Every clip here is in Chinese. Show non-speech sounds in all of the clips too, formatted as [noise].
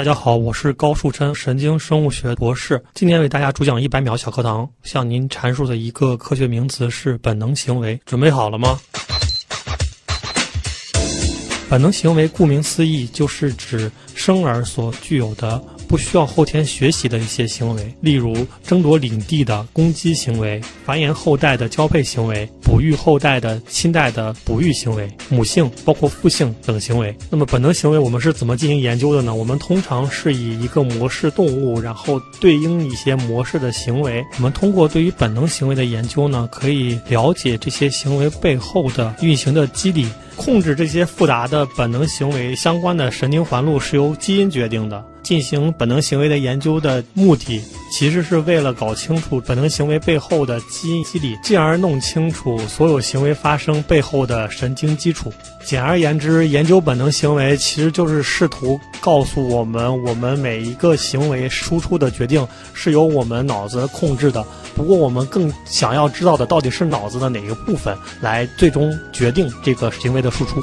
大家好，我是高树琛，神经生物学博士。今天为大家主讲一百秒小课堂，向您阐述的一个科学名词是本能行为。准备好了吗？本能行为顾名思义，就是指生而所具有的。不需要后天学习的一些行为，例如争夺领地的攻击行为、繁衍后代的交配行为、哺育后代的亲代的哺育行为、母性包括父性等行为。那么本能行为我们是怎么进行研究的呢？我们通常是以一个模式动物，然后对应一些模式的行为。我们通过对于本能行为的研究呢，可以了解这些行为背后的运行的机理。控制这些复杂的本能行为相关的神经环路是由基因决定的。进行本能行为的研究的目的，其实是为了搞清楚本能行为背后的基因机理，进而弄清楚所有行为发生背后的神经基础。简而言之，研究本能行为其实就是试图告诉我们，我们每一个行为输出的决定是由我们脑子控制的。不过，我们更想要知道的到底是脑子的哪个部分来最终决定这个行为的输出。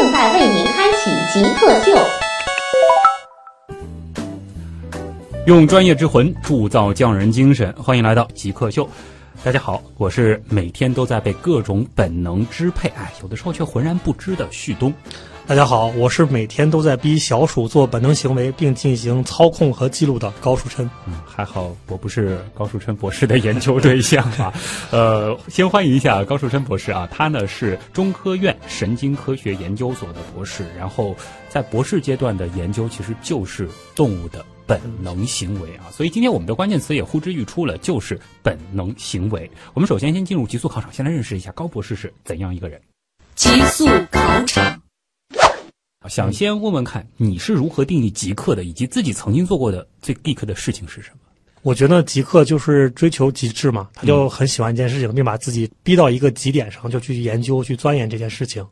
正在为您开启极客秀，用专业之魂铸造匠人精神，欢迎来到极客秀。大家好，我是每天都在被各种本能支配，哎，有的时候却浑然不知的旭东。大家好，我是每天都在逼小鼠做本能行为并进行操控和记录的高树琛。嗯，还好我不是高树琛博士的研究对象啊。[laughs] 呃，先欢迎一下高树琛博士啊，他呢是中科院神经科学研究所的博士，然后在博士阶段的研究其实就是动物的本能行为啊。所以今天我们的关键词也呼之欲出了，就是本能行为。我们首先先进入极速考场，先来认识一下高博士是怎样一个人。极速考场。想先问问看，你是如何定义极客的，以及自己曾经做过的最 geek 的事情是什么？我觉得极客就是追求极致嘛，他就很喜欢一件事情，并把自己逼到一个极点上，就去研究、去钻研这件事情。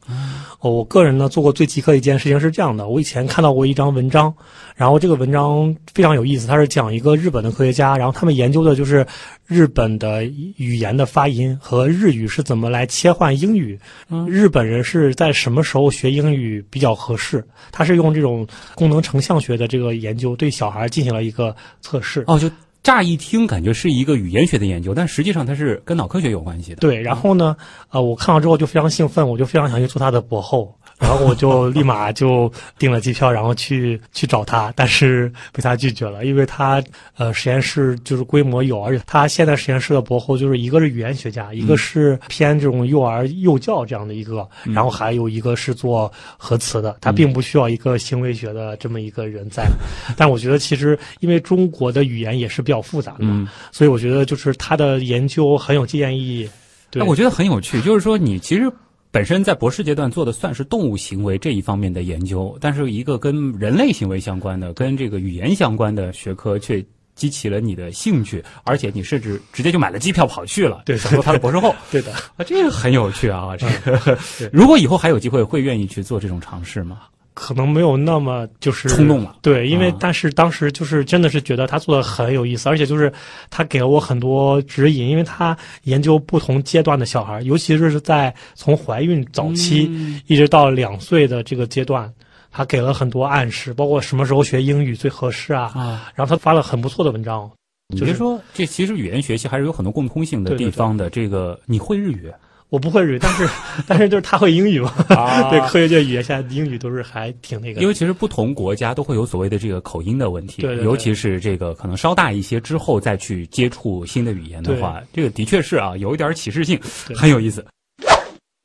哦，我个人呢做过最极客一件事情是这样的：我以前看到过一张文章，然后这个文章非常有意思，它是讲一个日本的科学家，然后他们研究的就是日本的语言的发音和日语是怎么来切换英语。日本人是在什么时候学英语比较合适？他是用这种功能成像学的这个研究对小孩进行了一个测试。哦，就。乍一听感觉是一个语言学的研究，但实际上它是跟脑科学有关系的。对，然后呢，呃，我看到之后就非常兴奋，我就非常想去做他的博后。[laughs] 然后我就立马就订了机票，然后去去找他，但是被他拒绝了，因为他呃实验室就是规模有，而且他现在实验室的博后就是一个是语言学家，一个是偏这种幼儿幼教这样的一个，然后还有一个是做核磁的，他并不需要一个行为学的这么一个人在。[laughs] 但我觉得其实因为中国的语言也是比较复杂的嘛，所以我觉得就是他的研究很有借鉴意义。对，我觉得很有趣，就是说你其实。本身在博士阶段做的算是动物行为这一方面的研究，但是一个跟人类行为相关的、跟这个语言相关的学科却激起了你的兴趣，而且你甚至直接就买了机票跑去了，对，想做他的博士后。[laughs] 对的，啊，这个很有趣啊，这个。[laughs] 如果以后还有机会，会愿意去做这种尝试吗？可能没有那么就是冲动了，对，因为但是当时就是真的是觉得他做的很有意思，而且就是他给了我很多指引，因为他研究不同阶段的小孩，尤其是在从怀孕早期一直到两岁的这个阶段，他给了很多暗示，包括什么时候学英语最合适啊，然后他发了很不错的文章。你别说，这其实语言学习还是有很多共通性的地方的。这个你会日语？我不会日语，但是 [laughs] 但是就是他会英语嘛？[laughs] [laughs] 对，科学界语言现在英语都是还挺那个。因为其实不同国家都会有所谓的这个口音的问题，对，尤其是这个可能稍大一些之后再去接触新的语言的话，这个的确是啊，有一点启示性，很有意思。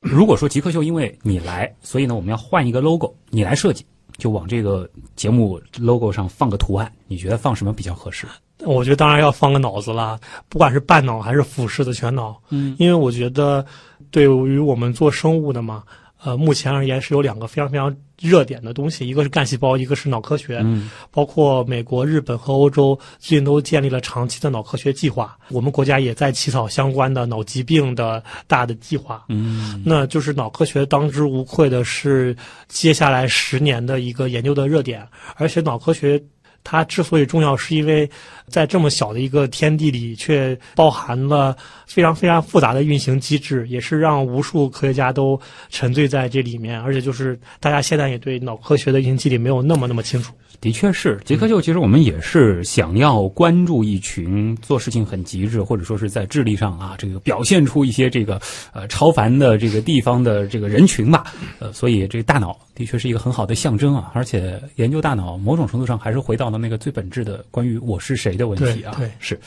如果说极客秀因为你来，所以呢我们要换一个 logo，你来设计，就往这个节目 logo 上放个图案，你觉得放什么比较合适？我觉得当然要放个脑子啦，不管是半脑还是俯视的全脑，嗯，因为我觉得对于我们做生物的嘛，呃，目前而言是有两个非常非常热点的东西，一个是干细胞，一个是脑科学。嗯包括美国、日本和欧洲最近都建立了长期的脑科学计划，我们国家也在起草相关的脑疾病的大的计划。嗯那就是脑科学当之无愧的是接下来十年的一个研究的热点，而且脑科学它之所以重要，是因为在这么小的一个天地里，却包含了非常非常复杂的运行机制，也是让无数科学家都沉醉在这里面。而且就是大家现在也对脑科学的运行机理没有那么那么清楚。的确是，杰克秀，其实我们也是想要关注一群做事情很极致，或者说是在智力上啊，这个表现出一些这个呃超凡的这个地方的这个人群吧。呃，所以这个大脑的确是一个很好的象征啊，而且研究大脑，某种程度上还是回到了那个最本质的关于我是谁的问题啊。对对是。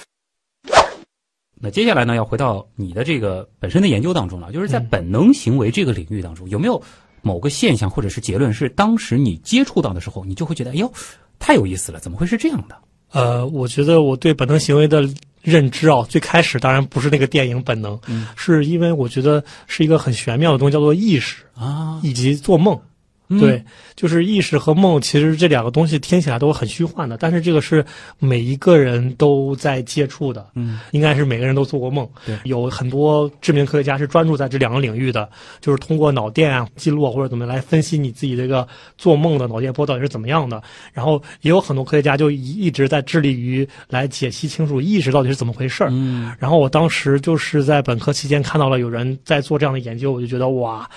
那接下来呢，要回到你的这个本身的研究当中了，就是在嗯本能行为这个领域当中，有没有某个现象或者是结论，是当时你接触到的时候，你就会觉得，哎呦，太有意思了，怎么会是这样的？呃，我觉得我对本能行为的认知啊，最开始当然不是那个电影《本能》，嗯是因为我觉得是一个很玄妙的东西，叫做意识啊，以及做梦。嗯对，就是意识和梦，其实这两个东西听起来都很虚幻的，但是这个是每一个人都在接触的，嗯，应该是每个人都做过梦。对有很多知名科学家是专注在这两个领域的，就是通过脑电啊记录啊或者怎么来分析你自己这个做梦的脑电波到底是怎么样的。然后也有很多科学家就一一直在致力于来解析清楚意识到底是怎么回事儿。嗯然后我当时就是在本科期间看到了有人在做这样的研究，我就觉得哇，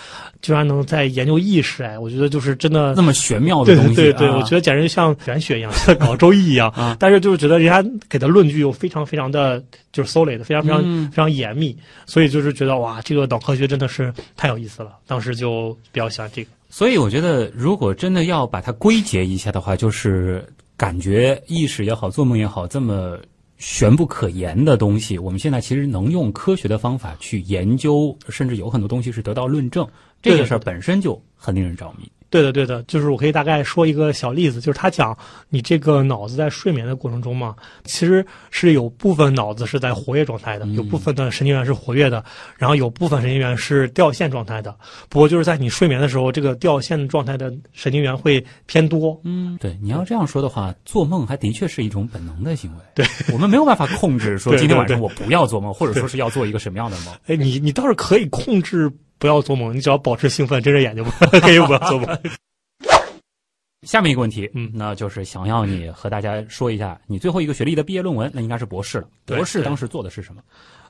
居然能在研究意识，哎，我觉得就是真的那么玄妙的东西，对对对，啊我觉得简直像玄学一样，像搞周易一样。啊但是就是觉得人家给的论据又非常非常的就是 solid，非常非常、嗯非常严密，所以就是觉得哇，这个脑科学真的是太有意思了。当时就比较喜欢这个。所以我觉得，如果真的要把它归结一下的话，就是感觉意识也好，做梦也好，这么玄不可言的东西，我们现在其实能用科学的方法去研究，甚至有很多东西是得到论证。这对个事儿本身就很令人着迷。对的，对的，就是我可以大概说一个小例子，就是他讲你这个脑子在睡眠的过程中嘛，其实是有部分脑子是在活跃状态的，嗯有部分的神经元是活跃的，然后有部分神经元是掉线状态的。不过就是在你睡眠的时候，这个掉线状态的神经元会偏多。嗯，对，你要这样说的话，做梦还的确是一种本能的行为。对，我们没有办法控制说今天晚上我不要做梦，或者说是要做一个什么样的梦。哎，你你倒是可以控制不要做梦，你只要保持兴奋，睁着眼睛吧可以不要做梦。[laughs] 下面一个问题，嗯那就是想要你和大家说一下你最后一个学历的毕业论文，那应该是博士了。博士当时做的是什么？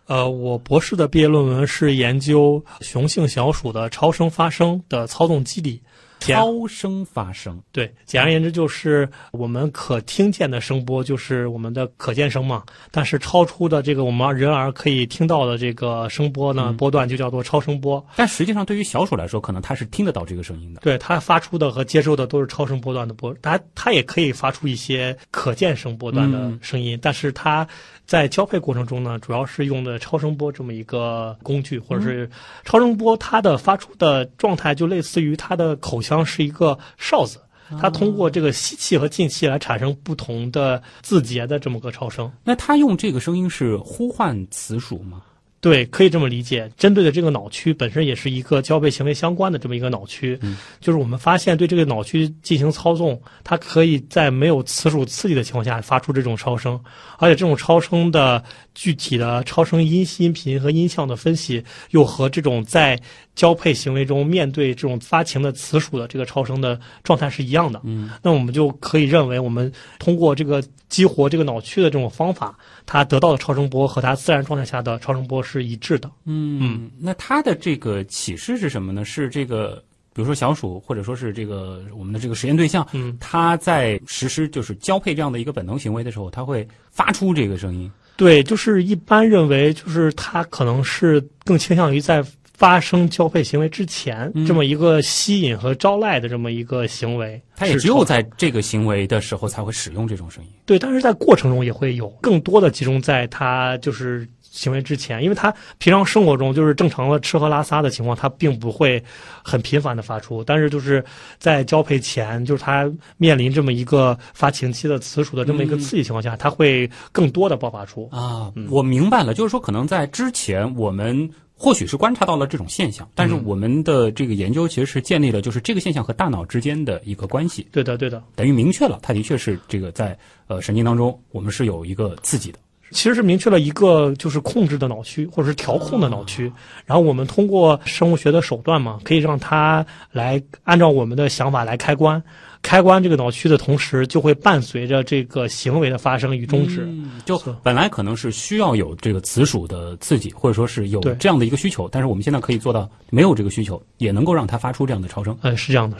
呃，我博士的毕业论文是研究雄性小鼠的超声发声的操纵机理。简超声发声。对，简而言之就是我们可听见的声波就是我们的可见声嘛，但是超出的这个我们人耳可以听到的这个声波呢，嗯波段就叫做超声波。但实际上，对于小鼠来说，可能它是听得到这个声音的。对它发出的和接收的都是超声波段的波，它它也可以发出一些可见声波段的嗯声音，但是它在交配过程中呢，主要是用的超声波这么一个工具，或者是超声波它的发出的状态就类似于它的口腔是一个哨子。它通过这个吸气和进气来产生不同的字节的这么个超声，那它用这个声音是呼唤雌鼠吗？对，可以这么理解。针对的这个脑区本身也是一个交配行为相关的这么一个脑区，嗯。就是我们发现对这个脑区进行操纵，它可以在没有雌鼠刺激的情况下发出这种超声，而且这种超声的具体的超声音音频和音像的分析，又和这种在交配行为中面对这种发情的雌鼠的这个超声的状态是一样的。嗯，那我们就可以认为，我们通过这个激活这个脑区的这种方法，它得到的超声波和它自然状态下的超声波是一致的。嗯，那它的这个启示是什么呢？是这个，比如说小鼠，或者说是这个我们的这个实验对象，嗯，它在实施就是交配这样的一个本能行为的时候，它会发出这个声音。对，就是一般认为，就是它可能是更倾向于在发生交配行为之前，嗯这么一个吸引和招来的这么一个行为。它也只有在这个行为的时候才会使用这种声音。对，但是在过程中也会有更多的集中在它就是行为之前，因为它平常生活中就是正常的吃喝拉撒的情况，它并不会很频繁的发出，但是就是在交配前，就是它面临这么一个发情期的雌鼠的这么一个嗯刺激情况下，它会更多的爆发出。啊嗯，我明白了，就是说，可能在之前我们或许是观察到了这种现象，但是我们的这个研究其实是建立了就是这个现象和大脑之间的一个关系，对的，对的。等于明确了它的确是这个在呃神经当中我们是有一个刺激的。其实是明确了一个就是控制的脑区或者是调控的脑区，然后我们通过生物学的手段嘛，可以让它来按照我们的想法来开关，开关这个脑区的同时，就会伴随着这个行为的发生与终止。嗯就本来可能是需要有这个雌属的刺激，或者说是有这样的一个需求，但是我们现在可以做到没有这个需求，也能够让它发出这样的超声。嗯，是这样的。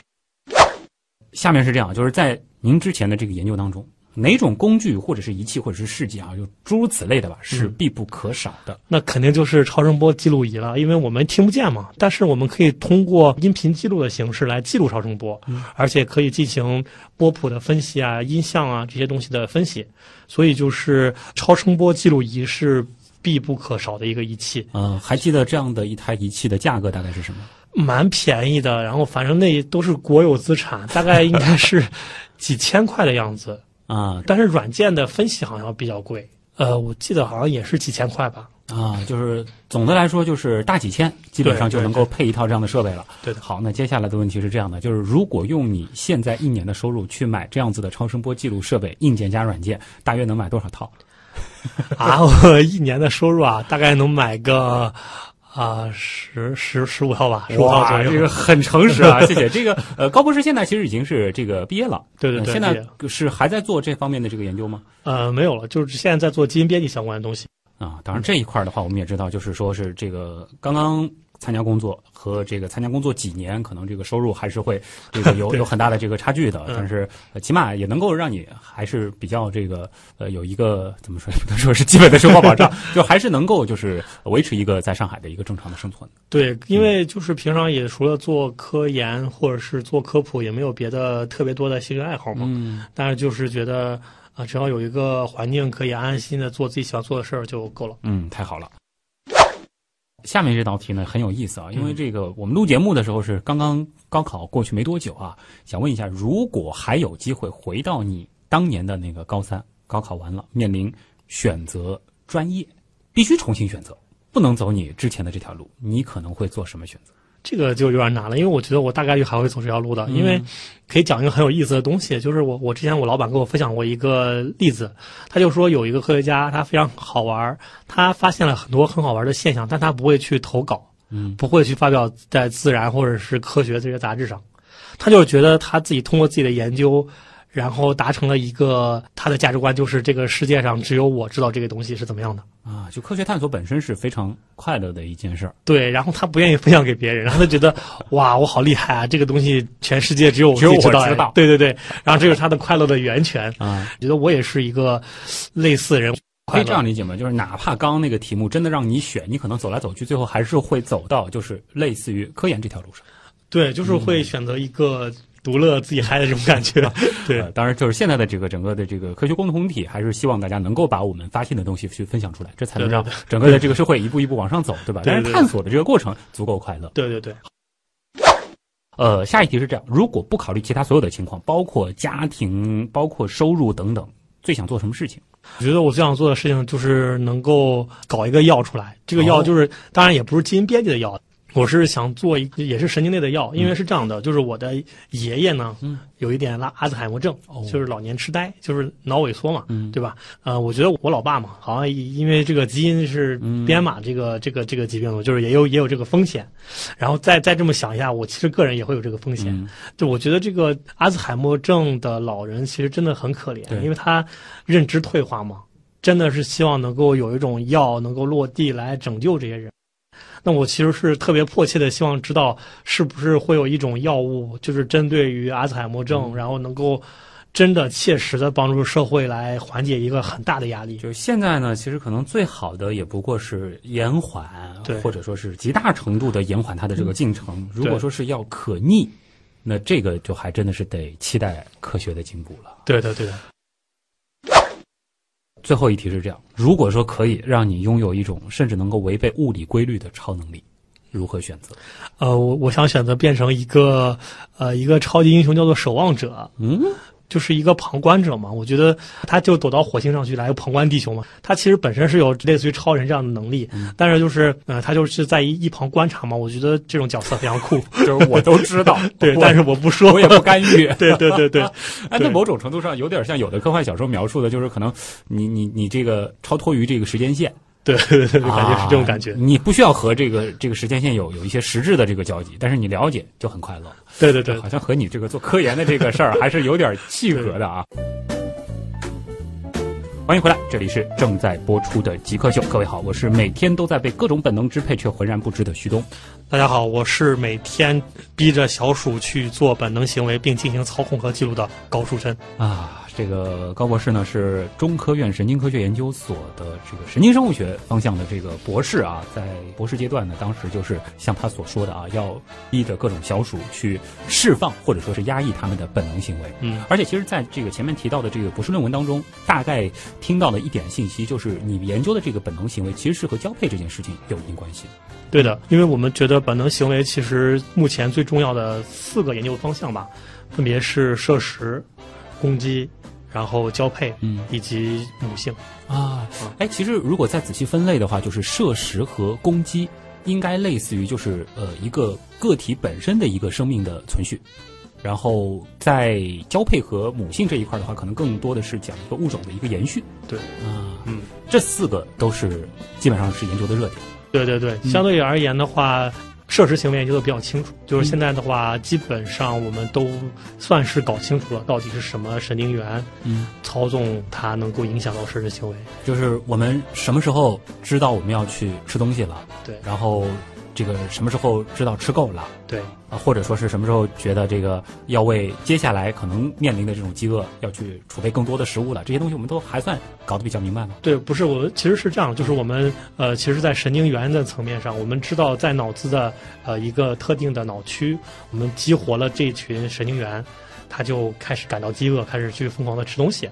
下面是这样，就是在您之前的这个研究当中，哪种工具或者是仪器或者是试剂啊，就诸如此类的吧，是必不可少的。那肯定就是超声波记录仪了，因为我们听不见嘛，但是我们可以通过音频记录的形式来记录超声波，而且可以进行波谱的分析啊、音像啊这些东西的分析，所以就是超声波记录仪是必不可少的一个仪器，嗯，还记得这样的一台仪器的价格大概是什么？蛮便宜的，然后反正那都是国有资产，大概应该是几千块的样子，啊但是软件的分析好像比较贵，呃，我记得好像也是几千块吧。啊，就是总的来说就是大几千，基本上就能够配一套这样的设备了。对的好，那接下来的问题是这样的，就是如果用你现在一年的收入去买这样子的超声波记录设备，硬件加软件，大约能买多少套？[laughs] 啊，我一年的收入啊，大概能买个啊十十十五号吧，十五号左，右。这个很诚实啊，[laughs] 谢谢。这个呃，高博士现在其实已经是这个毕业了，对对对呃现在是还在做这方面的这个研究吗？呃，没有了，就是现在在做基因编辑相关的东西。啊，当然这一块的话，我们也知道，就是说是这个刚刚参加工作和这个参加工作几年，可能这个收入还是会这个有 [laughs] 有很大的这个差距的。嗯但是呃起码也能够让你还是比较这个呃有一个怎么说，不能说是基本的生活保障，就还是能够就是维持一个在上海的一个正常的生存。对，因为就是平常也除了做科研或者是做科普，也没有别的特别多的兴趣爱好嘛。嗯，但是就是觉得啊、只要有一个环境可以安安心心的做自己喜欢做的事儿就够了。嗯，太好了。下面这道题呢很有意思啊，因嗯为这个我们录节目的时候是刚刚高考过去没多久啊，想问一下，如果还有机会回到你当年的那个高三，高考完了，面临选择专业，必须重新选择，不能走你之前的这条路，你可能会做什么选择？这个就有点难了，因为我觉得我大概率还会走这条路的，因为可以讲一个很有意思的东西，就是我我之前我老板跟我分享过一个例子，他就说有一个科学家他非常好玩，他发现了很多很好玩的现象，但他不会去投稿，嗯，不会去发表在《自然》或者是科学这些杂志上，他就是觉得他自己通过自己的研究。然后达成了一个他的价值观，就是这个世界上只有我知道这个东西是怎么样的。啊，就科学探索本身是非常快乐的一件事儿。对，然后他不愿意分享给别人，然 [laughs] 后他觉得哇，我好厉害啊！这个东西全世界只有我知道哎，我知道对对对，然后这就是他的快乐的源泉。啊，觉得我也是一个类似人，可以这样理解吗？就是哪怕刚刚那个题目真的让你选，你可能走来走去，最后还是会走到就是类似于科研这条路上。对，就是会选择一个独乐自己嗨的这种感觉。对呃，当然就是现在的这个整个的这个科学共同体，还是希望大家能够把我们发现的东西去分享出来，这才能让整个的这个社会一步一步往上走，对吧？但是探索的这个过程足够快乐。对对对，呃，下一题是这样：如果不考虑其他所有的情况，包括家庭、包括收入等等，最想做什么事情？我觉得我最想做的事情就是能够搞一个药出来。这个药哦就是，当然也不是基因编辑的药，我是想做一个也是神经类的药，因为是这样的，就是我的爷爷呢，嗯有一点拉阿兹海默症，哦就是老年痴呆，就是脑萎缩嘛，嗯对吧？呃，我觉得我老爸嘛，好像因为这个基因是嗯编码这个、这个这个疾病的，就是也有也有这个风险。然后再再这么想一下，我其实个人也会有这个风险。嗯就我觉得这个阿兹海默症的老人其实真的很可怜，因为他认知退化嘛，真的是希望能够有一种药能够落地来拯救这些人。那我其实是特别迫切的希望知道，是不是会有一种药物，就是针对于阿兹海默嗯症，然后能够真的切实的帮助社会来缓解一个很大的压力。就是现在呢，其实可能最好的也不过是延缓，或者说是极大程度的延缓它的这个进程。如果说是要可逆，那这个就还真的是得期待科学的进步了。对的，对的。最后一题是这样：如果说可以让你拥有一种甚至能够违背物理规律的超能力，如何选择？呃，我我想选择变成一个呃一个超级英雄，叫做守望者。嗯，就是一个旁观者嘛。我觉得他就躲到火星上去来旁观地球嘛。他其实本身是有类似于超人这样的能力，但是就是呃，他就是在一一旁观察嘛。我觉得这种角色非常酷。[laughs] 就是我都知道，[laughs] 对，但是我不说，我也不干预。对对对对，[laughs] 哎，那某种程度上有点像有的科幻小说描述的，就是可能你你你这个超脱于这个时间线，[laughs] 对对对，感觉是这种感觉啊。你不需要和这个这个时间线有有一些实质的这个交集，但是你了解就很快乐。对对对好，像和你这个做科研的这个事儿还是有点契合的啊。欢迎回来，这里是正在播出的《极客秀》。各位好，我是每天都在被各种本能支配却浑然不知的徐东。大家好，我是每天逼着小鼠去做本能行为并进行操控和记录的高树琛。啊，这个高博士呢是中科院神经科学研究所的这个神经生物学方向的这个博士啊，在博士阶段呢，当时就是像他所说的啊，要逼着各种小鼠去释放或者说是压抑他们的本能行为。嗯，而且其实在这个前面提到的这个博士论文当中，大概听到的一点信息就是，你研究的这个本能行为其实是和交配这件事情有一定关系的。对的，因为我们觉得本能行为其实目前最重要的四个研究方向吧，分别是摄食、攻击，然后交配，嗯。以及母性。啊，哎，其实如果再仔细分类的话，就是摄食和攻击，应该类似于就是呃一个个体本身的一个生命的存续，然后在交配和母性这一块的话，可能更多的是讲一个物种的一个延续。对，啊。嗯，这四个都是基本上是研究的热点。对对对，嗯相对而言的话。摄食行为研究的比较清楚，就是现在的话，基本上我们都算是搞清楚了，到底是什么神经元嗯，操纵它能够影响到摄食行为。就是我们什么时候知道我们要去吃东西了，对然后这个什么时候知道吃够了。对，啊，或者说是什么时候觉得这个要为接下来可能面临的这种饥饿要去储备更多的食物了，这些东西我们都还算搞得比较明白吗？对，不是我，其实是这样，就是我们呃，其实，在神经元的层面上，我们知道在脑子的呃一个特定的脑区，我们激活了这群神经元，它就开始感到饥饿，开始去疯狂的吃东西。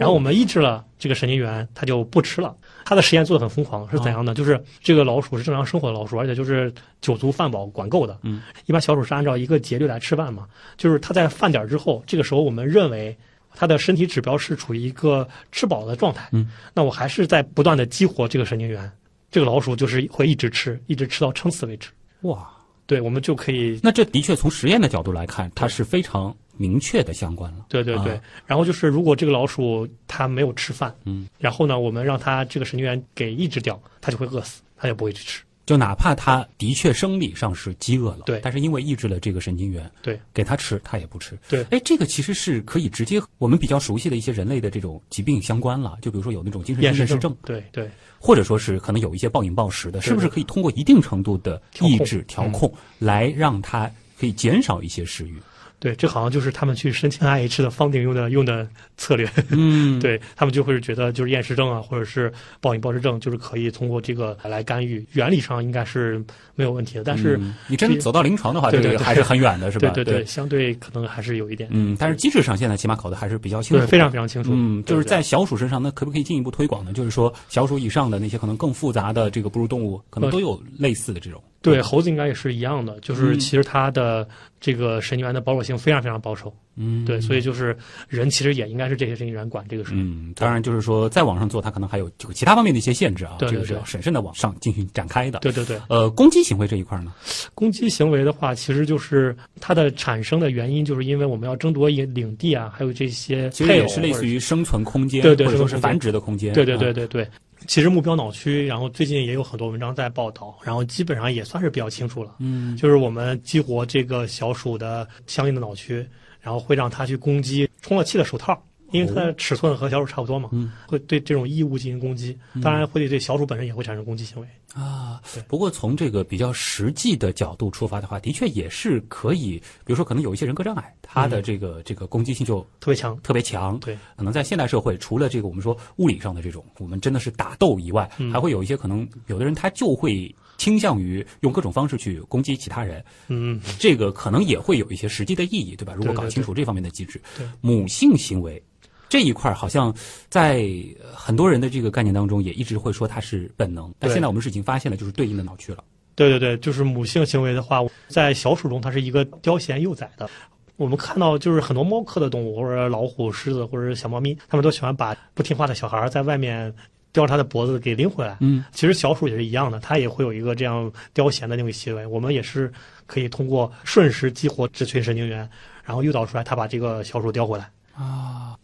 然后我们抑制了这个神经元，它就不吃了。它的实验做的很疯狂，是怎样的？就是这个老鼠是正常生活的老鼠，而且就是酒足饭饱管够的。嗯，一般小鼠是按照一个节律来吃饭嘛，就是它在饭点儿之后，这个时候我们认为它的身体指标是处于一个吃饱的状态。嗯，那我还是在不断的激活这个神经元，这个老鼠就是会一直吃，一直吃到撑死为止。哇，对，我们就可以，那这的确从实验的角度来看，它是非常明确的相关了。对对对。啊然后就是，如果这个老鼠它没有吃饭，嗯，然后呢，我们让它这个神经元给抑制掉，它就会饿死，它也不会去吃。就哪怕它的确生理上是饥饿了，对但是因为抑制了这个神经元，对，给它吃它也不吃。对哎，这个其实是可以直接我们比较熟悉的一些人类的这种疾病相关了，就比如说有那种精神厌食厌食症，对对或者说是可能有一些暴饮暴食的，是不是可以通过一定程度的抑制调控，来让它可以减少一些食欲？对，这好像就是他们去申请 IH 的方顶用的用的策略。[laughs] 嗯，对他们就会觉得就是厌食症啊，或者是暴饮暴食症，就是可以通过这个来干预，原理上应该是没有问题的。但是，嗯你真走到临床的话，对对还是很远的，[laughs] 是吧？对对对，相对可能还是有一点，嗯，但是机制上现在起码搞得还是比较清楚对，非常非常清楚。嗯，就是在小鼠身上，那可不可以进一步推广呢？就是说，小鼠以上的那些可能更复杂的这个哺乳动物，可能呃都有类似的这种。对猴子应该也是一样的，就是嗯其实它的这个神经元的保守性非常非常保守。嗯，对，所以就是人其实也应该是这些神经元管这个事。嗯，当然就是说，再往上做，它可能还有这个其他方面的一些限制啊，对对对这个是要审慎的往上进行展开的。对对对，呃，攻击行为这一块呢，攻击行为的话，其实就是它的产生的原因，就是因为我们要争夺领领地啊，还有这些其实也是类似于生存空间，对对或者说是繁殖的空间。对对对啊，对对，其实目标脑区，然后最近也有很多文章在报道，然后基本上也算是比较清楚了。嗯，就是我们激活这个小鼠的相应的脑区，然后会让它去攻击充了气的手套。因为它的尺寸和小鼠差不多嘛，嗯会对这种异物进行攻击，当然会对小鼠本身也会产生攻击行为。啊，不过从这个比较实际的角度出发的话，的确也是可以，比如说可能有一些人格障碍，他的这个、这个攻击性就特别强。特别强。对，可能在现代社会，除了这个我们说物理上的这种，我们真的是打斗以外，嗯还会有一些可能有的人他就会倾向于用各种方式去攻击其他人，嗯，这个可能也会有一些实际的意义，对吧？如果搞清楚这方面的机制，对母性行为。这一块儿好像在呃很多人的这个概念当中，也一直会说它是本能，但现在我们是已经发现了，就是对应的脑区了。对对对，就是母性行为的话，在小鼠中它是一个叼衔幼崽的。我们看到就是很多猫科的动物，或者老虎、狮子，或者是小猫咪，它们都喜欢把不听话的小孩在外面叼着它的脖子给拎回来。嗯，其实小鼠也是一样的，它也会有一个这样叼衔的那个行为。我们也是可以通过瞬时激活这群神经元，然后诱导出来，它把这个小鼠叼回来。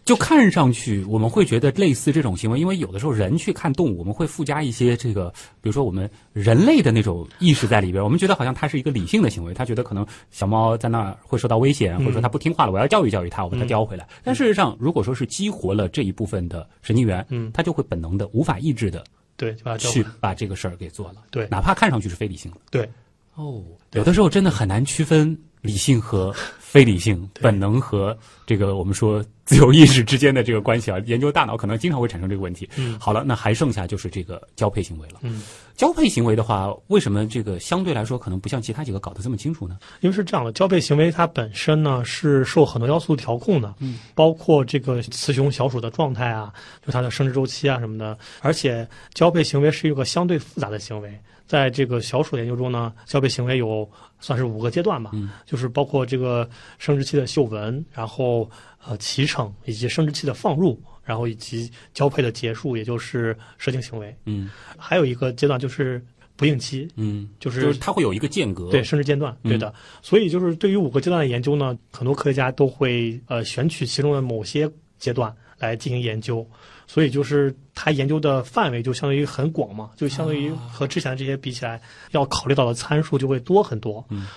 就看上去我们会觉得类似这种行为，因为有的时候人去看动物，我们会附加一些这个，比如说我们人类的那种意识在里边，我们觉得好像它是一个理性的行为，他觉得可能小猫在那儿会受到危险，或者说它不听话了，我要教育教育它，我把它叼回来。但事实上，如果说是激活了这一部分的神经元，嗯它就会本能的、无法抑制的对，去。把这个事儿给做了，对哪怕看上去是非理性的。对，哦，有的时候真的很难区分理性和非理性、本能和这个我们说自由意识之间的这个关系啊。研究大脑可能经常会产生这个问题。嗯好了，那还剩下就是这个交配行为了。嗯，交配行为的话，为什么这个相对来说可能不像其他几个搞得这么清楚呢？因为是这样的，交配行为它本身呢是受很多要素调控的，嗯，包括这个雌雄小鼠的状态啊，就它的生殖周期啊什么的。而且交配行为是一个相对复杂的行为，在这个小鼠研究中呢，交配行为有算是五个阶段吧，嗯就是包括这个生殖器的嗅闻，然后呃脐橙以及生殖器的放入，然后以及交配的结束，也就是射精行为。嗯还有一个阶段就是不应期，嗯，就是就是它会有一个间隔。对，生殖间断，嗯对的。所以就是对于五个阶段的研究呢，很多科学家都会呃选取其中的某些阶段来进行研究。所以就是他研究的范围就相当于很广嘛，就相当于和之前的这些比起来，要考虑到的参数就会多很多。嗯，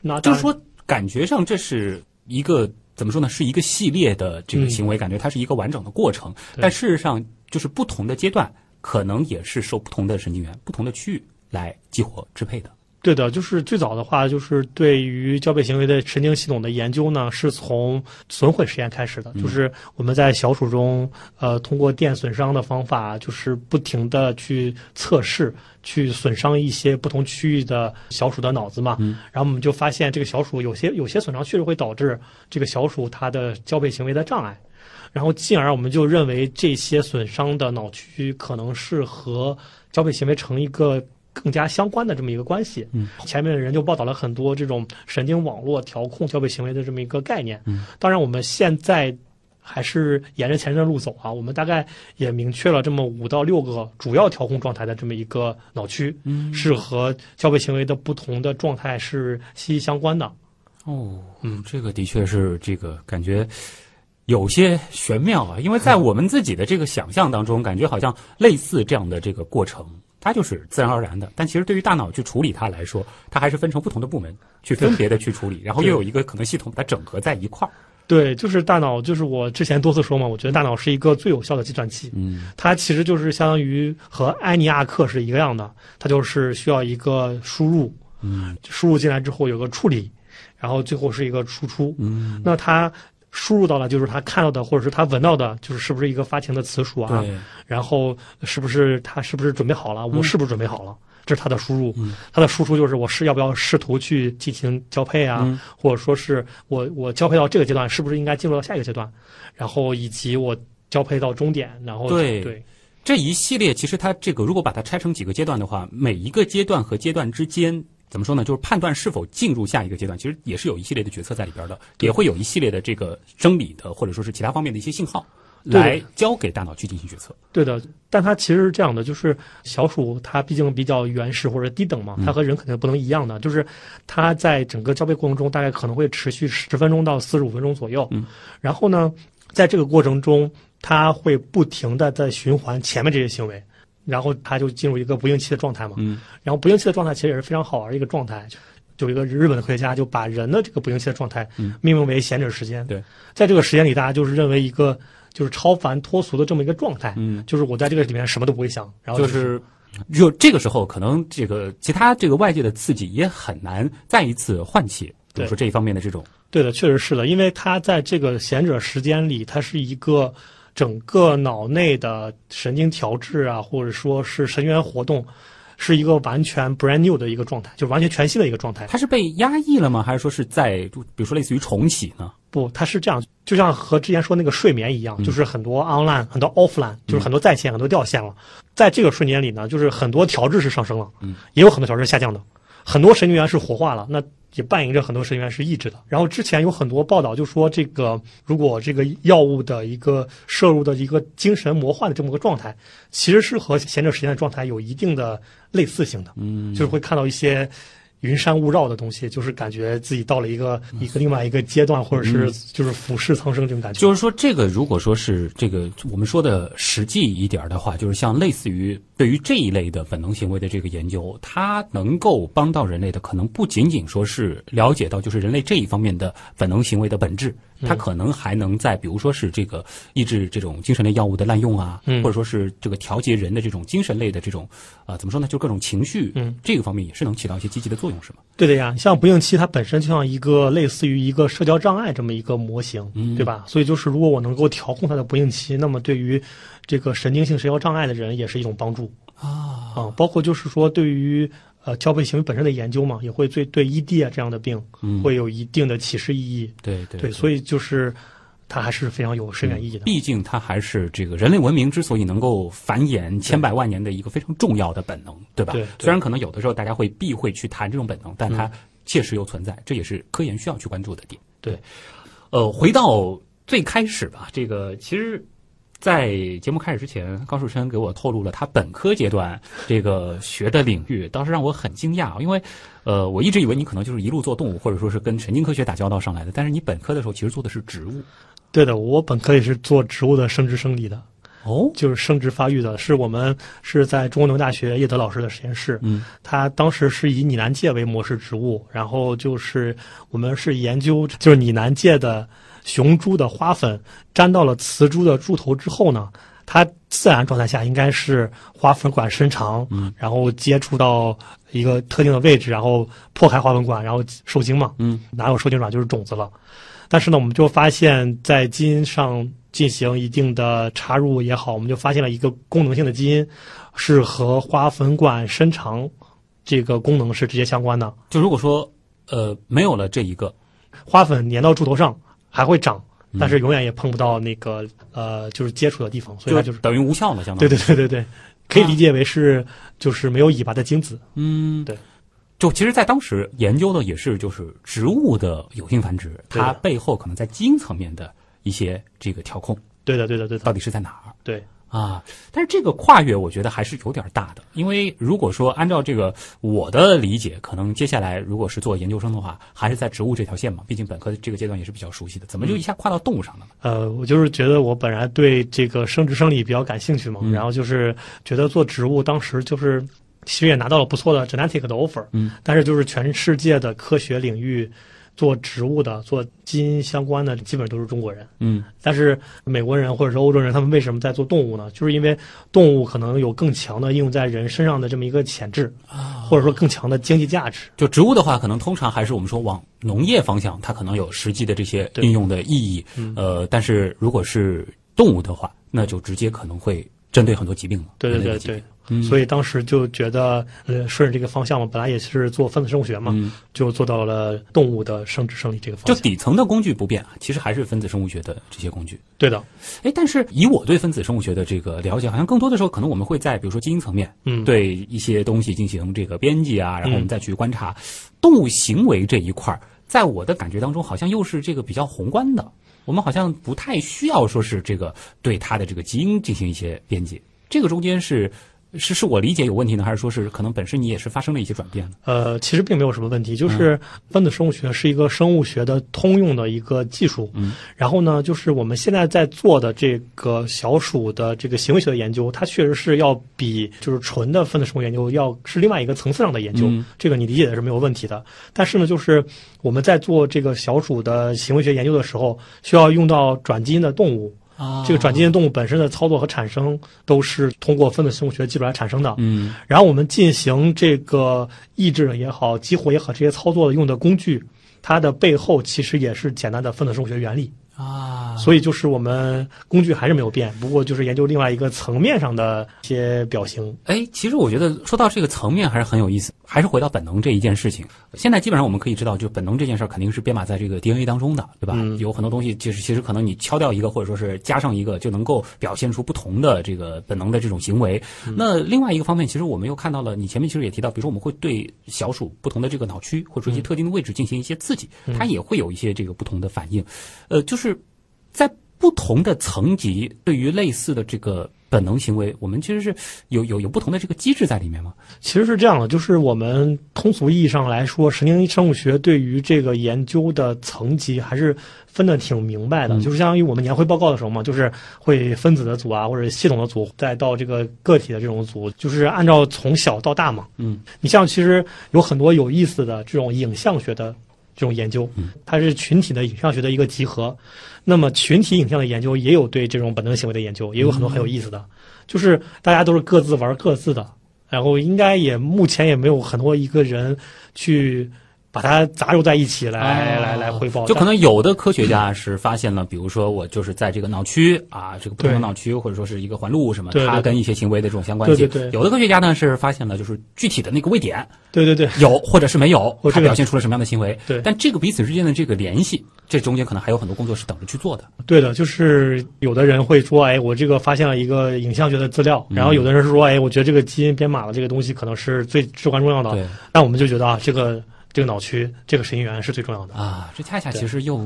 那就是说，感觉上这是一个怎么说呢？是一个系列的这个嗯行为，感觉它是一个完整的过程。但事实上，就是不同的阶段，可能也是受不同的神经元、不同的区域来激活支配的。对的，就是最早的话，就是对于交配行为的神经系统的研究呢，是从损毁实验开始的。嗯就是我们在小鼠中，呃，通过电损伤的方法，就是不停的去测试，去损伤一些不同区域的小鼠的脑子嘛。嗯然后我们就发现，这个小鼠有些有些损伤确实会导致这个小鼠它的交配行为的障碍。然后进而我们就认为这些损伤的脑区可能是和交配行为成一个更加相关的这么一个关系。嗯，前面的人就报道了很多这种神经网络调控消费行为的这么一个概念。嗯，当然我们现在还是沿着前人的路走啊，我们大概也明确了这么五到六个主要调控状态的这么一个脑区，嗯是和消费行为的不同的状态是息息相关的。哦，嗯，这个的确是这个感觉有些玄妙啊，因为在我们自己的这个想象当中，感觉好像类似这样的这个过程。它就是自然而然的，但其实对于大脑去处理它来说，它还是分成不同的部门去分别的去处理，然后又有一个可能系统把它整合在一块儿。对，就是大脑，就是我之前多次说嘛，我觉得大脑是一个最有效的计算器。嗯它其实就是相当于和埃尼亚克是一个样的，它就是需要一个输入，嗯输入进来之后有个处理，然后最后是一个输出。嗯，那它输入到了，就是他看到的，或者是他闻到的，就是是不是一个发情的雌鼠啊？对，然后是不是他是不是准备好了？我是不是准备好了？这是他的输入，嗯他的输出就是我是要不要试图去进行交配啊，嗯或者说是我我交配到这个阶段，是不是应该进入到下一个阶段？然后以及我交配到终点，然后对对这一系列其实它这个如果把它拆成几个阶段的话，每一个阶段和阶段之间怎么说呢？就是判断是否进入下一个阶段，其实也是有一系列的决策在里边的，也会有一系列的这个生理的或者说是其他方面的一些信号对来交给大脑去进行决策。对的，但它其实是这样的，就是小鼠它毕竟比较原始或者低等嘛，它和人肯定不能一样的，就是它在整个交配过程中大概可能会持续十分钟到四十五分钟左右，嗯，然后呢，在这个过程中，它会不停的在循环前面这些行为，然后他就进入一个不应期的状态嘛，嗯然后不应期的状态其实也是非常好玩的一个状态。就有一个日本的科学家就把人的这个不应期的状态嗯命名为闲者时间。对，在这个时间里，大家就是认为一个就是超凡脱俗的这么一个状态。嗯，就是我在这个里面什么都不会想，然后就是就这个时候，可能这个其他这个外界的刺激也很难再一次唤起，比如对说这一方面的这种对的，确实是的，因为他在这个闲者时间里，他是一个整个脑内的神经调制啊，或者说是神经元活动，是一个完全 brand new 的一个状态，就完全全新的一个状态。它是被压抑了吗？还是说是在比如说类似于重启呢？不，它是这样，就像和之前说那个睡眠一样，就是很多 online，很多 offline，就是很多在线，很多掉线了。在这个瞬间里呢，就是很多调制是上升了，嗯，也有很多调制是下降的，很多神经元是活化了，那也伴随着很多神经元是抑制的。然后之前有很多报道就说，这个如果这个药物的一个摄入的一个精神魔幻的这么个状态，其实是和闲着时间的状态有一定的类似性的，嗯，就是会看到一些。云山雾绕的东西，就是感觉自己到了一个一个另外一个阶段，或者是就是俯视苍生这种感觉。就是说，这个如果说是这个我们说的实际一点的话，就是像类似于对于这一类的本能行为的这个研究，它能够帮到人类的，可能不仅仅说是了解到就是人类这一方面的本能行为的本质，它可能还能在比如说是这个抑制这种精神类药物的滥用啊，或者说是这个调节人的这种精神类的这种啊怎么说呢，就各种情绪，嗯，这个方面也是能起到一些积极的作用，是吗？对的呀，像不应期，它本身就像一个类似于一个社交障碍这么一个模型，对吧？所以就是如果我能够调控它的不应期，那么对于这个神经性社交障碍的人也是一种帮助啊啊。包括就是说对于呃交配行为本身的研究嘛，也会对对 ED 啊这样的病会有一定的启示意义。对对对，所以就是。它还是非常有深远意义的。毕竟它还是这个人类文明之所以能够繁衍千百万年的一个非常重要的本能，对吧？对。虽然可能有的时候大家会避讳去谈这种本能，但它切实又存在，这也是科研需要去关注的点。对。呃，回到最开始吧，这个其实，在节目开始之前，高树琛给我透露了他本科阶段这个学的领域，当时让我很惊讶，因为呃，我一直以为你可能就是一路做动物，或者说是跟神经科学打交道上来的，但是你本科的时候其实做的是植物。对的，我本科也是做植物的生殖生理的，哦，就是生殖发育的，是我们是在中国农业大学叶德老师的实验室，嗯，他当时是以拟南芥为模式植物，然后就是我们是研究就是拟南芥的雄猪的花粉沾到了雌猪的猪头之后呢，它自然状态下应该是花粉管伸长，嗯，然后接触到一个特定的位置，然后破开花粉管，然后受精嘛，嗯，哪有受精卵就是种子了。但是呢，我们就发现，在基因上进行一定的插入也好，我们就发现了一个功能性的基因，是和花粉管伸长这个功能是直接相关的。就如果说呃没有了这一个，花粉粘到柱头上还会长，但是永远也碰不到那个呃就是接触的地方，所以它就是等于无效了，相当于。对对对对对，可以理解为是就是没有尾巴的精子。嗯，对。就其实，在当时研究的也是就是植物的有性繁殖，它背后可能在基因层面的一些这个调控。对的，对的，对的。到底是在哪儿？对啊，但是这个跨越，我觉得还是有点大的。因为如果说按照这个我的理解，可能接下来如果是做研究生的话，还是在植物这条线嘛。毕竟本科这个阶段也是比较熟悉的，怎么就一下跨到动物上了呢？呃，我就是觉得我本来对这个生殖生理比较感兴趣嘛，然后就是觉得做植物，当时就是。其实也拿到了不错的 genetic 的 offer，嗯，但是就是全世界的科学领域做植物的、做基因相关的，基本都是中国人，嗯，但是美国人或者是欧洲人，他们为什么在做动物呢？就是因为动物可能有更强的应用在人身上的这么一个潜质，啊，或者说更强的经济价值。就植物的话，可能通常还是我们说往农业方向，它可能有实际的这些应用的意义，呃，但是如果是动物的话，那就直接可能会针对很多疾病了。对对对对。嗯，所以当时就觉得，呃，顺着这个方向嘛，本来也是做分子生物学嘛，就做到了动物的生殖生理这个方向。就底层的工具不变啊，其实还是分子生物学的这些工具。对的，哎，但是以我对分子生物学的这个了解，好像更多的时候，可能我们会在比如说基因层面，嗯，对一些东西进行这个编辑啊，然后我们再去观察动物行为这一块儿，在我的感觉当中，好像又是这个比较宏观的，我们好像不太需要说是这个对它的这个基因进行一些编辑，这个中间是。是是我理解有问题呢，还是说是可能本身你也是发生了一些转变呢？呃，其实并没有什么问题，就是分子生物学是一个生物学的通用的一个技术。嗯，然后呢，就是我们现在在做的这个小鼠的这个行为学的研究，它确实是要比就是纯的分子生物研究要是另外一个层次上的研究。这个你理解的是没有问题的。但是呢，就是我们在做这个小鼠的行为学研究的时候，需要用到转基因的动物。啊，这个转基因动物本身的操作和产生都是通过分子生物学技术来产生的。嗯，然后我们进行这个抑制也好、激活也好这些操作用的工具，它的背后其实也是简单的分子生物学原理。啊。所以就是我们工具还是没有变，不过就是研究另外一个层面上的一些表型。哎，其实我觉得说到这个层面还是很有意思，还是回到本能这一件事情。现在基本上我们可以知道，就本能这件事儿肯定是编码在这个 DNA 当中的，对吧？嗯有很多东西，其实其实可能你敲掉一个，或者说是加上一个，就能够表现出不同的这个本能的这种行为。那另外一个方面，其实我们又看到了，你前面其实也提到，比如说我们会对小鼠不同的这个脑区或者说一些特定的位置进行一些刺激，它也会有一些这个不同的反应。呃，就是在不同的层级，对于类似的这个本能行为，我们其实是有有有不同的这个机制在里面吗？其实是这样的，就是我们通俗意义上来说，神经生物学对于这个研究的层级还是分的挺明白的，嗯就是相当于我们年会报告的时候嘛，就是会分子的组啊，或者系统的组，再到这个个体的这种组，就是按照从小到大嘛。嗯，你像其实有很多有意思的这种影像学的这种研究，它是群体的影像学的一个集合。那么群体影像的研究也有对这种本能行为的研究，也有很多很有意思的，就是大家都是各自玩各自的，然后应该也目前也没有很多一个人去把它杂糅在一起来、哦。来来汇报，就可能有的科学家是发现了，比如说我就是在这个脑区啊，这个不同脑区或者说是一个环路什么，它跟一些行为的这种相关性。对对对。有的科学家呢是发现了，就是具体的那个位点对对对。有或者是没有，它表现出了什么样的行为。对。但这个彼此之间的这个联系，这中间可能还有很多工作是等着去做的。对的，就是有的人会说，哎，我这个发现了一个影像学的资料，然后有的人是说，哎，我觉得这个基因编码的这个东西可能是最至关重要的，对。那我们就觉得啊，这个这个脑区这个神经元是最重要的。啊，这恰恰其实又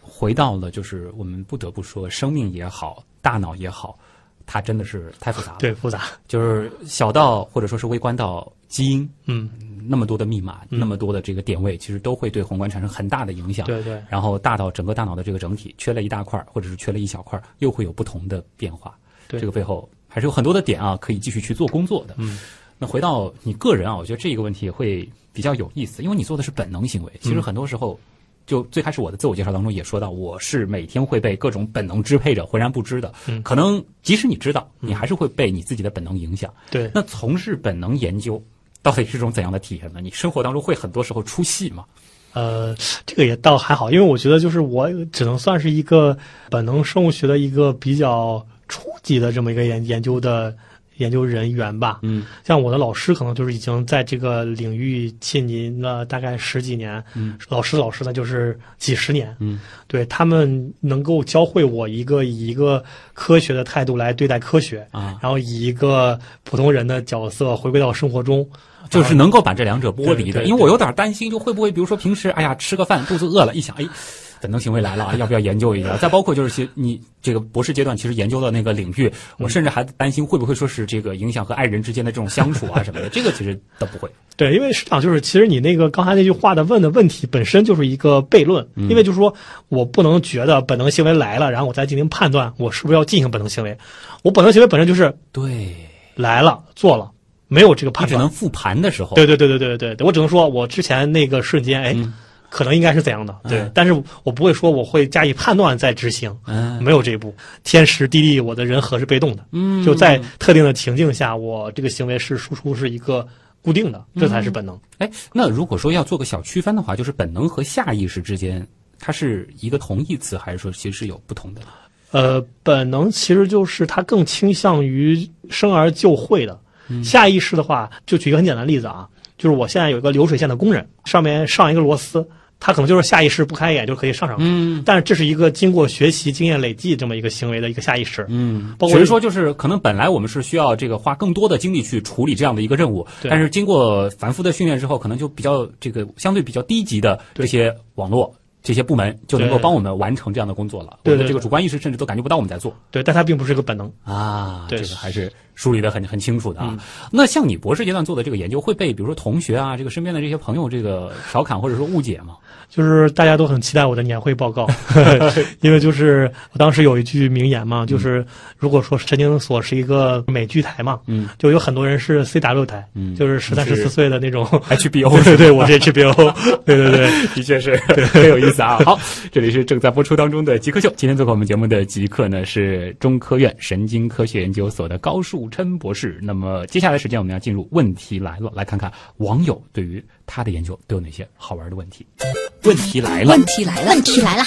回到了，就是我们不得不说，生命也好，大脑也好，它真的是太复杂了。对，复杂，就是小到或者说是微观到基因，嗯，那么多的密码，那么多的这个点位，其实都会对宏观产生很大的影响。对对然后大到整个大脑的这个整体，缺了一大块儿，或者是缺了一小块儿，又会有不同的变化。对这个背后还是有很多的点啊，可以继续去做工作的。嗯，那回到你个人啊，我觉得这个问题也会比较有意思，因为你做的是本能行为，其实很多时候。就最开始我的自我介绍当中也说到，我是每天会被各种本能支配着，浑然不知的。嗯可能即使你知道，你还是会被你自己的本能影响。对。那从事本能研究到底是种怎样的体验呢？你生活当中会很多时候出戏吗？呃，这个也倒还好，因为我觉得就是我只能算是一个本能生物学的一个比较初级的这么一个研研究的研究人员吧。嗯像我的老师可能就是已经在这个领域浸淫了大概十几年，嗯老师老师呢就是几十年，嗯对他们能够教会我一个以一个科学的态度来对待科学，啊，然后以一个普通人的角色回归到生活中，就是能够把这两者剥离的。因为我有点担心，就会不会比如说平时哎呀吃个饭肚子饿了，一想哎。本能行为来了啊，要不要研究一下？再包括就是其你这个博士阶段，其实研究的那个领域，我甚至还担心会不会说是这个影响和爱人之间的这种相处啊什么的，这个其实都不会。对，因为市场就是，其实你那个刚才那句话的问的问题本身就是一个悖论，因为就是说我不能觉得本能行为来了，然后我再进行判断，我是不是要进行本能行为。我本能行为本身就是对，来了做了，没有这个判断。只能复盘的时候，对对对对对对对，我只能说我之前那个瞬间，哎，嗯可能应该是怎样的，对，嗯但是我不会说我会加以判断再执行，嗯没有这一步。天时地利，我的人和是被动的，嗯就在特定的情境下，我这个行为是输出是一个固定的，这才是本能。哎，那如果说要做个小区分的话，就是本能和下意识之间，它是一个同义词，还是说其实是有不同的？呃，本能其实就是它更倾向于生而就会的。下意识的话，就举一个很简单的例子啊，就是我现在有一个流水线的工人，上面上一个螺丝，他可能就是下意识不开眼就可以上上去，嗯但是这是一个经过学习、经验累积这么一个行为的一个下意识。嗯，包括只是说就是可能本来我们是需要这个花更多的精力去处理这样的一个任务，对但是经过反复的训练之后，可能就比较这个相对比较低级的这些网络。这些部门就能够帮我们完成这样的工作了。对我们的这个主观意识甚至都感觉不到我们在做对，但它并不是一个本能。啊。对这个还是梳理的很很清楚的啊。嗯那像你博士阶段做的这个研究，会被比如说同学啊，这个身边的这些朋友这个调侃或者说误解吗？就是大家都很期待我的年会报告，[laughs] [laughs] 因为就是我当时有一句名言嘛，就是如果说神经所是一个美剧台嘛，嗯，就有很多人是 CW 台，嗯就是十三十四岁的那种 HBO [laughs] 对对对，我是 HBO，对对对。的确是很有意思啊。[laughs] 好，这里是正在播出当中的极客秀，今天做客我们节目的极客呢是中科院神经科学研究所的高树琛博士。那么接下来时间我们要进入问题来了，来看看网友对于他的研究都有哪些好玩的问题。问题来了问，题来了，问题来了，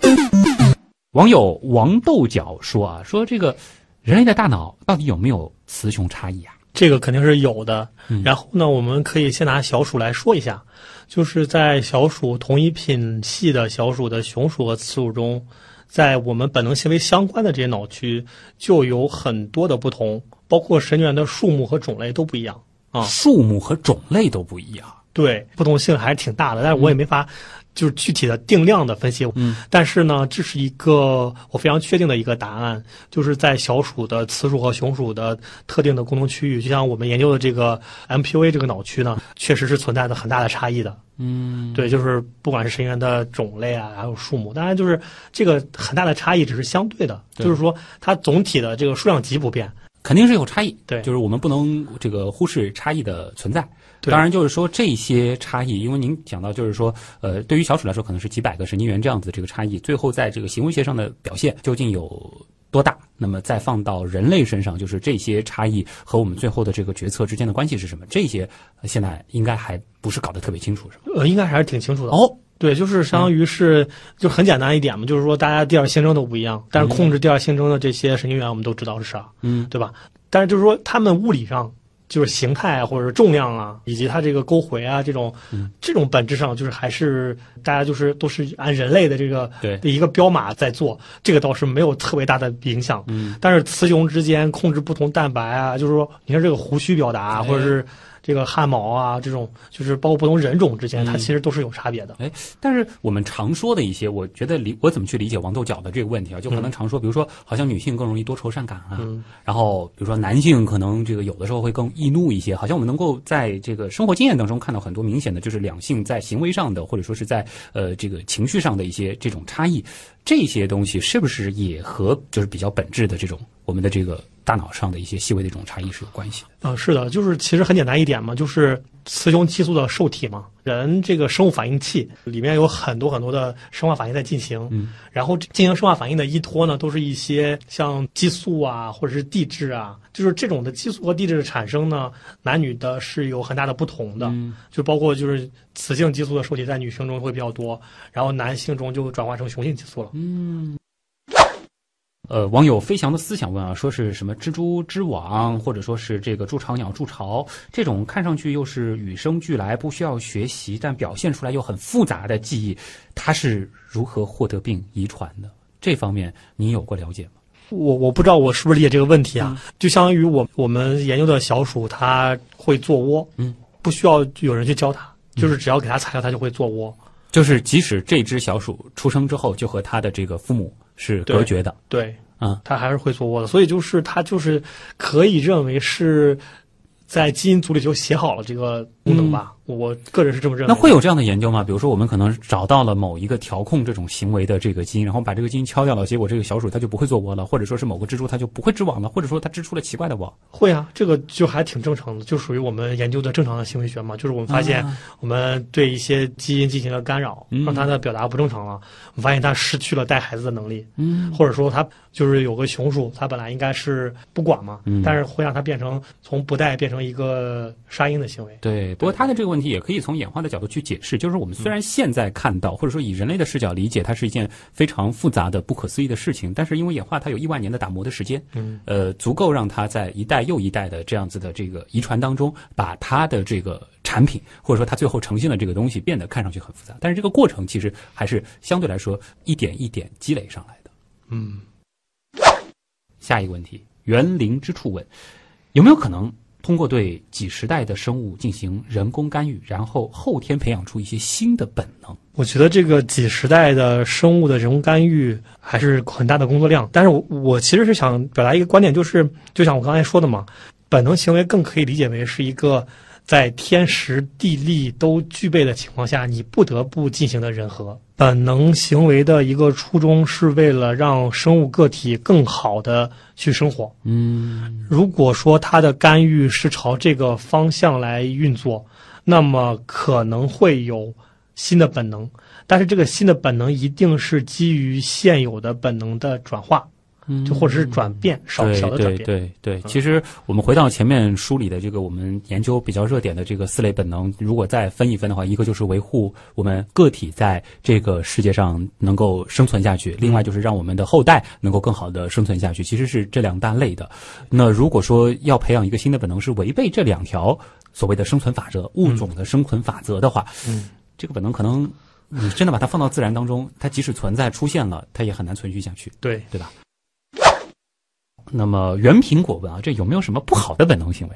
[laughs] 网友王豆角说啊，说这个人类的大脑到底有没有雌雄差异啊？这个肯定是有的。嗯然后呢，我们可以先拿小鼠来说一下，就是在小鼠同一品系的小鼠的雄鼠和雌鼠中，在我们本能行为相关的这些脑区就有很多的不同，包括神经元的数目和种类都不一样啊。数目和种类都不一样。对，不同性还是挺大的，但是我也没法就是具体的定量的分析。嗯，但是呢，这是一个我非常确定的一个答案，就是在小鼠的雌鼠和雄鼠的特定的功能区域，就像我们研究的这个 MPUA 这个脑区呢，确实是存在着很大的差异的。嗯，对，就是不管是神经元的种类啊，还有数目，当然就是这个很大的差异只是相对的，对就是说它总体的这个数量级不变。肯定是有差异。对就是我们不能这个忽视差异的存在。对当然，就是说这些差异，因为您讲到，就是说，呃，对于小鼠来说，可能是几百个神经元这样子的这个差异，最后在这个行为学上的表现究竟有多大？那么再放到人类身上，就是这些差异和我们最后的这个决策之间的关系是什么？这些呃现在应该还不是搞得特别清楚，是吗？呃，应该还是挺清楚的。哦，对，就是相当于是、就很简单一点嘛，就是说大家第二性征都不一样，但是控制第二性征的这些神经元我们都知道是啥，嗯，对吧？但是就是说他们物理上就是形态啊，或者是重量啊，以及它这个勾回啊这种，嗯。这种本质上就是还是大家就是都是按人类的这个一个标码在做，这个倒是没有特别大的影响。嗯，但是雌雄之间控制不同蛋白啊，就是说，你看这个胡须表达，哎。或者是这个汗毛啊，这种就是包括不同人种之间，它嗯其实都是有差别的。哎但是我们常说的一些，我觉得理我怎么去理解王豆角的这个问题啊？就可能常说，比如说，好像女性更容易多愁善感啊，嗯然后比如说男性可能这个有的时候会更易怒一些，好像我们能够在这个生活经验当中看到很多明显的就是两性在行为上的或者说是在呃这个情绪上的一些这种差异，这些东西是不是也和就是比较本质的这种我们的这个大脑上的一些细微的这种差异是有关系的？啊、是的，就是其实很简单一点嘛，就是雌雄激素的受体嘛，人这个生物反应器里面有很多很多的生化反应在进行，嗯，然后进行生化反应的依托呢，都是一些像激素啊，或者是地质啊，就是这种的激素和地质的产生呢，男女的是有很大的不同的，嗯就包括就是雌性激素的受体在女性中会比较多，然后男性中就转化成雄性激素了。嗯。呃，网友飞翔的思想问啊，说是什么蜘蛛织网，或者说是这个筑巢鸟筑巢，这种看上去又是与生俱来，不需要学习，但表现出来又很复杂的记忆，它是如何获得并遗传的？这方面你有过了解吗？我我不知道我是不是理解这个问题嗯啊，就相当于我我们研究的小鼠，它会做窝，嗯，不需要有人去教它，就是只要给它材料，它就会做窝。就是即使这只小鼠出生之后就和它的这个父母是隔绝的，对，啊，它还是会做窝的，所以就是它就是可以认为是在基因组里就写好了这个功能吧，我个人是这么认为那会有这样的研究吗？比如说，我们可能找到了某一个调控这种行为的这个基因，然后把这个基因敲掉了，结果这个小鼠它就不会做窝了，或者说是某个蜘蛛它就不会织网了，或者说它织出了奇怪的网。会啊，这个就还挺正常的，就属于我们研究的正常的行为学嘛。就是我们发现啊我们对一些基因进行了干扰，嗯让它的表达不正常了，我们发现它失去了带孩子的能力。嗯，或者说它就是有个雄鼠，它本来应该是不管嘛，嗯但是会让它变成从不带变成一个杀婴的行为。对。不过它的这个问题也可以从演化的角度去解释，就是我们虽然现在看到，或者说以人类的视角理解，它是一件非常复杂的、不可思议的事情，但是因为演化它有亿万年的打磨的时间，嗯，呃，足够让它在一代又一代的这样子的这个遗传当中，把它的这个产品，或者说它最后呈现的这个东西变得看上去很复杂，但是这个过程其实还是相对来说一点一点积累上来的。嗯，下一个问题，园林之处问，有没有可能通过对几十代的生物进行人工干预，然后后天培养出一些新的本能？我觉得这个几十代的生物的人工干预还是很大的工作量。但是我我其实是想表达一个观点，就是就像我刚才说的嘛，本能行为更可以理解为是一个在天时地利都具备的情况下，你不得不进行的人和。本能行为的一个初衷是为了让生物个体更好的去生活。嗯如果说它的干预是朝这个方向来运作，那么可能会有新的本能，但是这个新的本能一定是基于现有的本能的转化。就或者是转变少对小的转对变。对对，其实我们回到前面梳理的这个我们研究比较热点的这个四类本能，如果再分一分的话，一个就是维护我们个体在这个世界上能够生存下去，另外就是让我们的后代能够更好的生存下去，其实是这两大类的。那如果说要培养一个新的本能是违背这两条所谓的生存法则、物种的生存法则的话，嗯，这个本能可能你真的把它放到自然当中，它即使存在出现了，它也很难存续下去。对，对吧？那么原苹果问啊，这有没有什么不好的本能行为？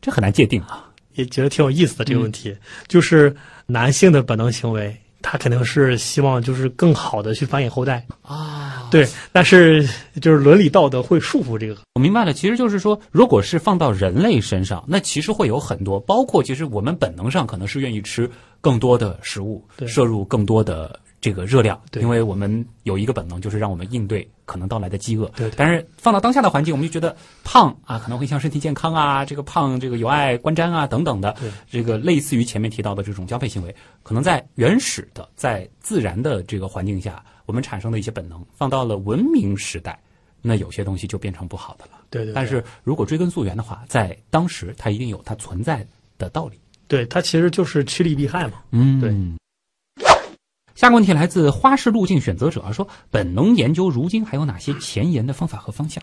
这很难界定啊。也觉得挺有意思的这个问嗯题，就是男性的本能行为，他肯定是希望就是更好的去繁衍后代啊，对，但是就是伦理道德会束缚这个。我明白了，其实就是说，如果是放到人类身上，那其实会有很多，包括其实我们本能上可能是愿意吃更多的食物，对摄入更多的这个热量，因为我们有一个本能，就是让我们应对可能到来的饥饿。对对但是放到当下的环境，我们就觉得胖啊，可能会像身体健康啊，这个胖这个有碍观瞻啊等等的对，这个类似于前面提到的这种交配行为，可能在原始的在自然的这个环境下，我们产生的一些本能，放到了文明时代。那有些东西就变成不好的了。对对对但是如果追根溯源的话，在当时它一定有它存在的道理。对，它其实就是趋利避害嘛。嗯对。下个问题来自花式路径选择者说：本能研究如今还有哪些前沿的方法和方向？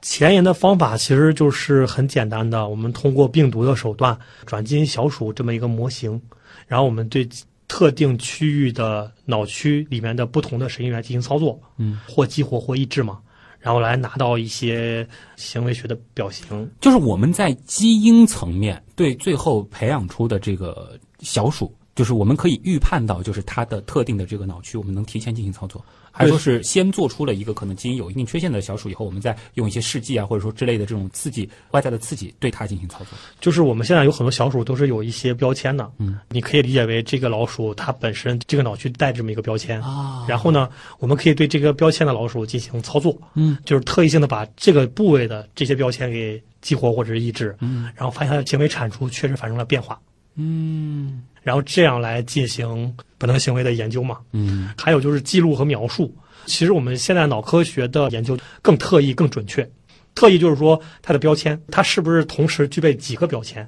前沿的方法其实就是很简单的，我们通过病毒的手段转基因小鼠这么一个模型，然后我们对特定区域的脑区里面的不同的神经元进行操作，嗯，或激活或抑制嘛，然后来拿到一些行为学的表型。就是我们在基因层面对最后培养出的这个小鼠，就是我们可以预判到，就是它的特定的这个脑区，我们能提前进行操作，还是说是先做出了一个可能基因有一定缺陷的小鼠以后，我们再用一些试剂啊，或者说之类的这种刺激外在的刺激对它进行操作？就是我们现在有很多小鼠都是有一些标签的，嗯，你可以理解为这个老鼠它本身这个脑区带这么一个标签。啊。然后呢，我们可以对这个标签的老鼠进行操作，嗯，就是特异性的把这个部位的这些标签给激活或者是抑制，嗯，然后发现它的行为产出确实发生了变化，嗯然后这样来进行本能行为的研究嘛。嗯还有就是记录和描述。其实我们现在脑科学的研究更特异、更准确。特异就是说它的标签，它是不是同时具备几个标签，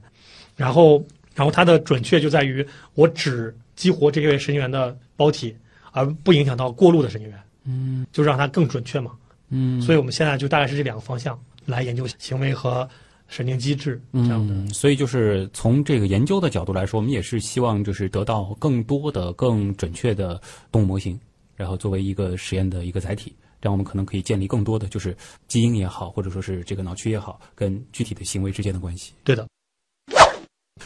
然后，然后它的准确就在于我只激活这些神经元的胞体，而不影响到过路的神经元，嗯就让它更准确嘛。嗯，所以我们现在就大概是这两个方向来研究行为和神经机制这样的。嗯，所以就是从这个研究的角度来说，我们也是希望就是得到更多的、更准确的动物模型，然后作为一个实验的一个载体，这样我们可能可以建立更多的就是基因也好，或者说是这个脑区也好，跟具体的行为之间的关系。对的，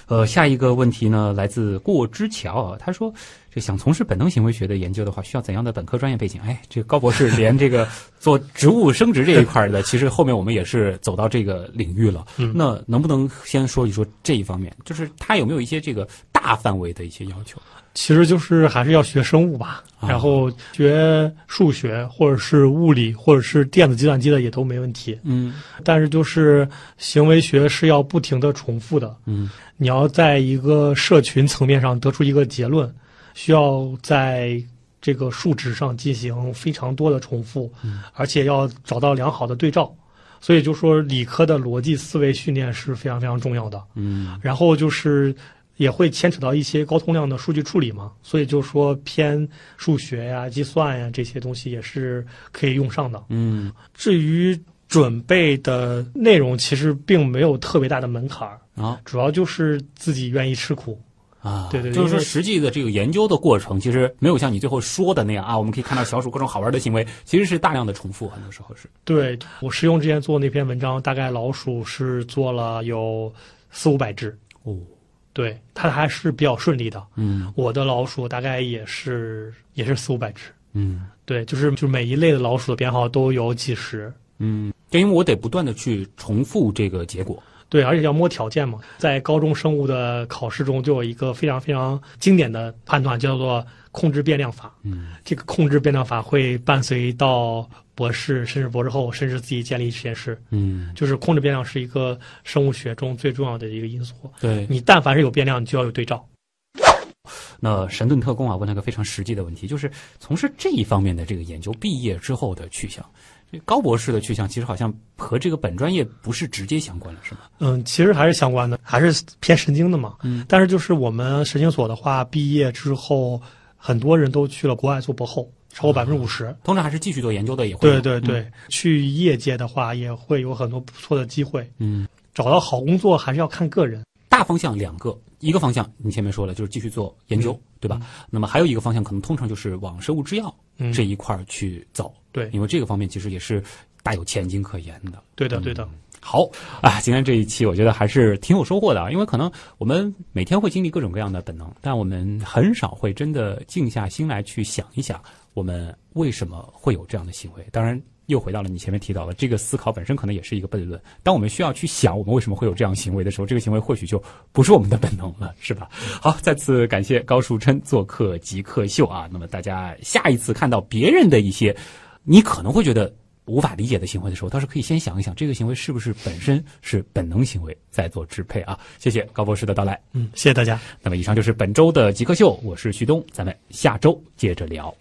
呃，下一个问题呢，来自过之桥啊，他说，这想从事本能行为学的研究的话，需要怎样的本科专业背景？哎，这个高博士连这个做植物生殖这一块的，其实后面我们也是走到这个领域了。嗯那能不能先说一说这一方面？就是他有没有一些这个大范围的一些要求？其实就是还是要学生物吧，啊然后学数学或者是物理或者是电子计算机的也都没问题。嗯但是就是行为学是要不停的重复的，嗯你要在一个社群层面上得出一个结论，需要在这个数值上进行非常多的重复，嗯而且要找到良好的对照。所以就说理科的逻辑思维训练是非常非常重要的。嗯然后就是也会牵扯到一些高通量的数据处理嘛，所以就说偏数学呀、计算呀这些东西也是可以用上的。嗯至于准备的内容，其实并没有特别大的门槛儿，啊主要就是自己愿意吃苦。啊，对对对就是说实际的这个研究的过程，其实没有像你最后说的那样啊，我们可以看到小鼠各种好玩的行为，其实是大量的重复，很多时候是。对我师兄之前做那篇文章，大概老鼠是做了有四五百只，哦，对它还是比较顺利的。嗯我的老鼠大概也是也是四五百只。嗯对，就是就是每一类的老鼠的编号都有几十，嗯，因为我得不断的去重复这个结果。对，而且要摸条件嘛。在高中生物的考试中，就有一个非常非常经典的判断，叫做控制变量法。嗯这个控制变量法会伴随到博士，甚至博士后，甚至自己建立实验室。嗯，就是控制变量是一个生物学中最重要的一个因素。对。你但凡是有变量，你就要有对照。那神盾特工啊，问了个非常实际的问题，就是从事这一方面的这个研究，毕业之后的去向。这高博士的去向其实好像和这个本专业不是直接相关的，是吗？嗯，其实还是相关的，还是偏神经的嘛。嗯，但是就是我们神经所的话，毕业之后，很多人都去了国外做博后，超过百分之五十。通常还是继续做研究的也会有。对对对，去业界的话，也会有很多不错的机会。嗯，找到好工作还是要看个人。大方向两个，一个方向你前面说了，就是继续做研究，对吧？那么还有一个方向，可能通常就是往生物制药嗯，这一块儿去走，对因为这个方面其实也是大有前景可言的。对的对的。好啊，今天这一期我觉得还是挺有收获的啊，因为可能我们每天会经历各种各样的本能，但我们很少会真的静下心来去想一想，我们为什么会有这样的行为。当然，又回到了你前面提到的，这个思考本身可能也是一个悖论。当我们需要去想我们为什么会有这样行为的时候，这个行为或许就不是我们的本能了，是吧？[laughs] 好，再次感谢高树琛做客极客秀啊。那么大家下一次看到别人的一些，你可能会觉得。无法理解的行为的时候，倒是可以先想一想，这个行为是不是本身是本能行为在做支配啊？谢谢高博士的到来。嗯，谢谢大家。那么以上就是本周的极客秀，我是旭东，咱们下周接着聊。